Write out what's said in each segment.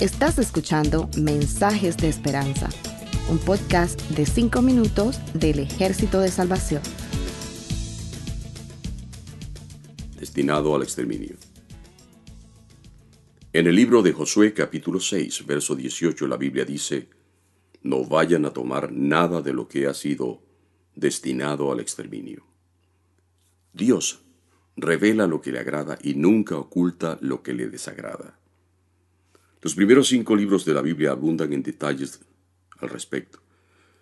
Estás escuchando Mensajes de Esperanza, un podcast de 5 minutos del Ejército de Salvación. Destinado al exterminio. En el libro de Josué capítulo 6, verso 18, la Biblia dice, No vayan a tomar nada de lo que ha sido destinado al exterminio. Dios revela lo que le agrada y nunca oculta lo que le desagrada. Los primeros cinco libros de la Biblia abundan en detalles al respecto.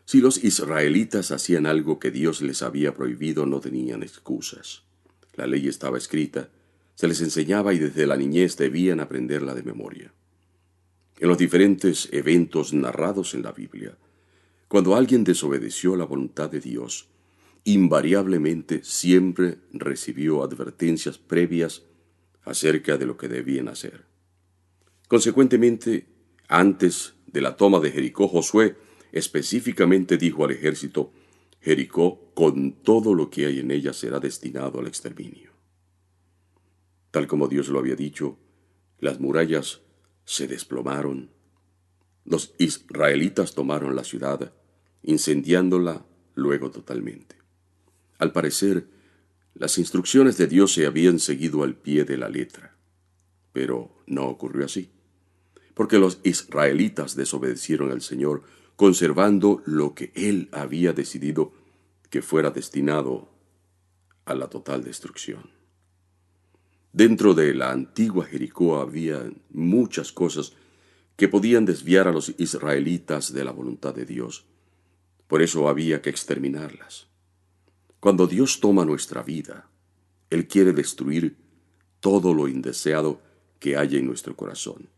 Si los israelitas hacían algo que Dios les había prohibido, no tenían excusas. La ley estaba escrita, se les enseñaba y desde la niñez debían aprenderla de memoria. En los diferentes eventos narrados en la Biblia, cuando alguien desobedeció la voluntad de Dios, invariablemente siempre recibió advertencias previas acerca de lo que debían hacer. Consecuentemente, antes de la toma de Jericó, Josué específicamente dijo al ejército, Jericó con todo lo que hay en ella será destinado al exterminio. Tal como Dios lo había dicho, las murallas se desplomaron. Los israelitas tomaron la ciudad, incendiándola luego totalmente. Al parecer, las instrucciones de Dios se habían seguido al pie de la letra, pero no ocurrió así porque los israelitas desobedecieron al Señor, conservando lo que Él había decidido que fuera destinado a la total destrucción. Dentro de la antigua Jericó había muchas cosas que podían desviar a los israelitas de la voluntad de Dios. Por eso había que exterminarlas. Cuando Dios toma nuestra vida, Él quiere destruir todo lo indeseado que haya en nuestro corazón.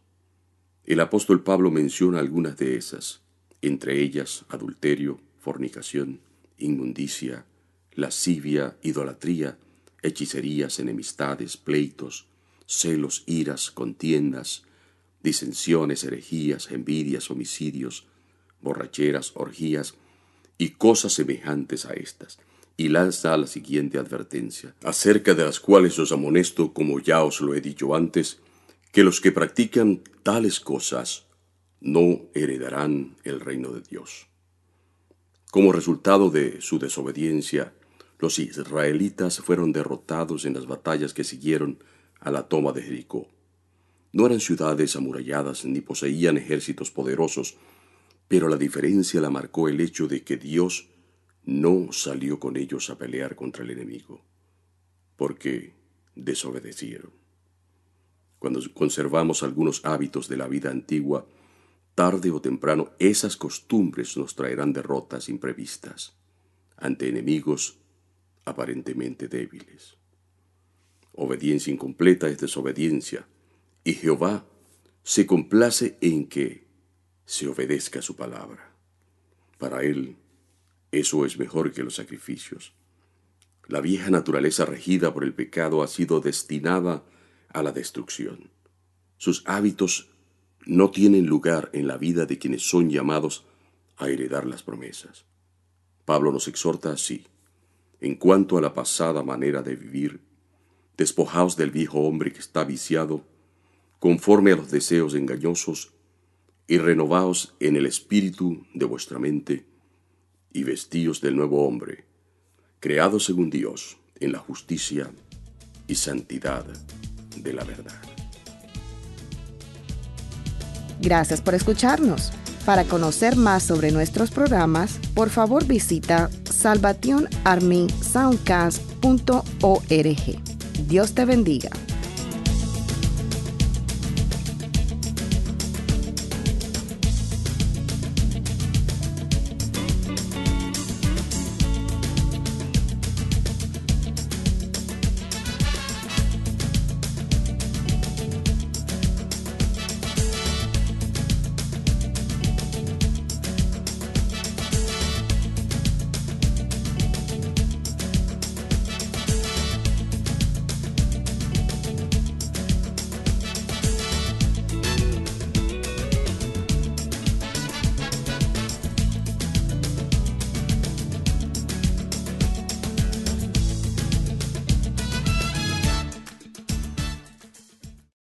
El apóstol Pablo menciona algunas de esas, entre ellas adulterio, fornicación, inmundicia, lascivia, idolatría, hechicerías, enemistades, pleitos, celos, iras, contiendas, disensiones, herejías, envidias, homicidios, borracheras, orgías y cosas semejantes a estas. Y lanza la siguiente advertencia, acerca de las cuales os amonesto, como ya os lo he dicho antes, que los que practican tales cosas no heredarán el reino de Dios. Como resultado de su desobediencia, los israelitas fueron derrotados en las batallas que siguieron a la toma de Jericó. No eran ciudades amuralladas ni poseían ejércitos poderosos, pero la diferencia la marcó el hecho de que Dios no salió con ellos a pelear contra el enemigo, porque desobedecieron. Cuando conservamos algunos hábitos de la vida antigua, tarde o temprano esas costumbres nos traerán derrotas imprevistas ante enemigos aparentemente débiles. Obediencia incompleta es desobediencia, y Jehová se complace en que se obedezca su palabra. Para él, eso es mejor que los sacrificios. La vieja naturaleza regida por el pecado ha sido destinada a la destrucción. Sus hábitos no tienen lugar en la vida de quienes son llamados a heredar las promesas. Pablo nos exhorta así, en cuanto a la pasada manera de vivir, despojaos del viejo hombre que está viciado, conforme a los deseos engañosos, y renovaos en el espíritu de vuestra mente, y vestíos del nuevo hombre, creado según Dios, en la justicia y santidad de la verdad. Gracias por escucharnos. Para conocer más sobre nuestros programas, por favor visita salvationarmysoundcast.org. Dios te bendiga.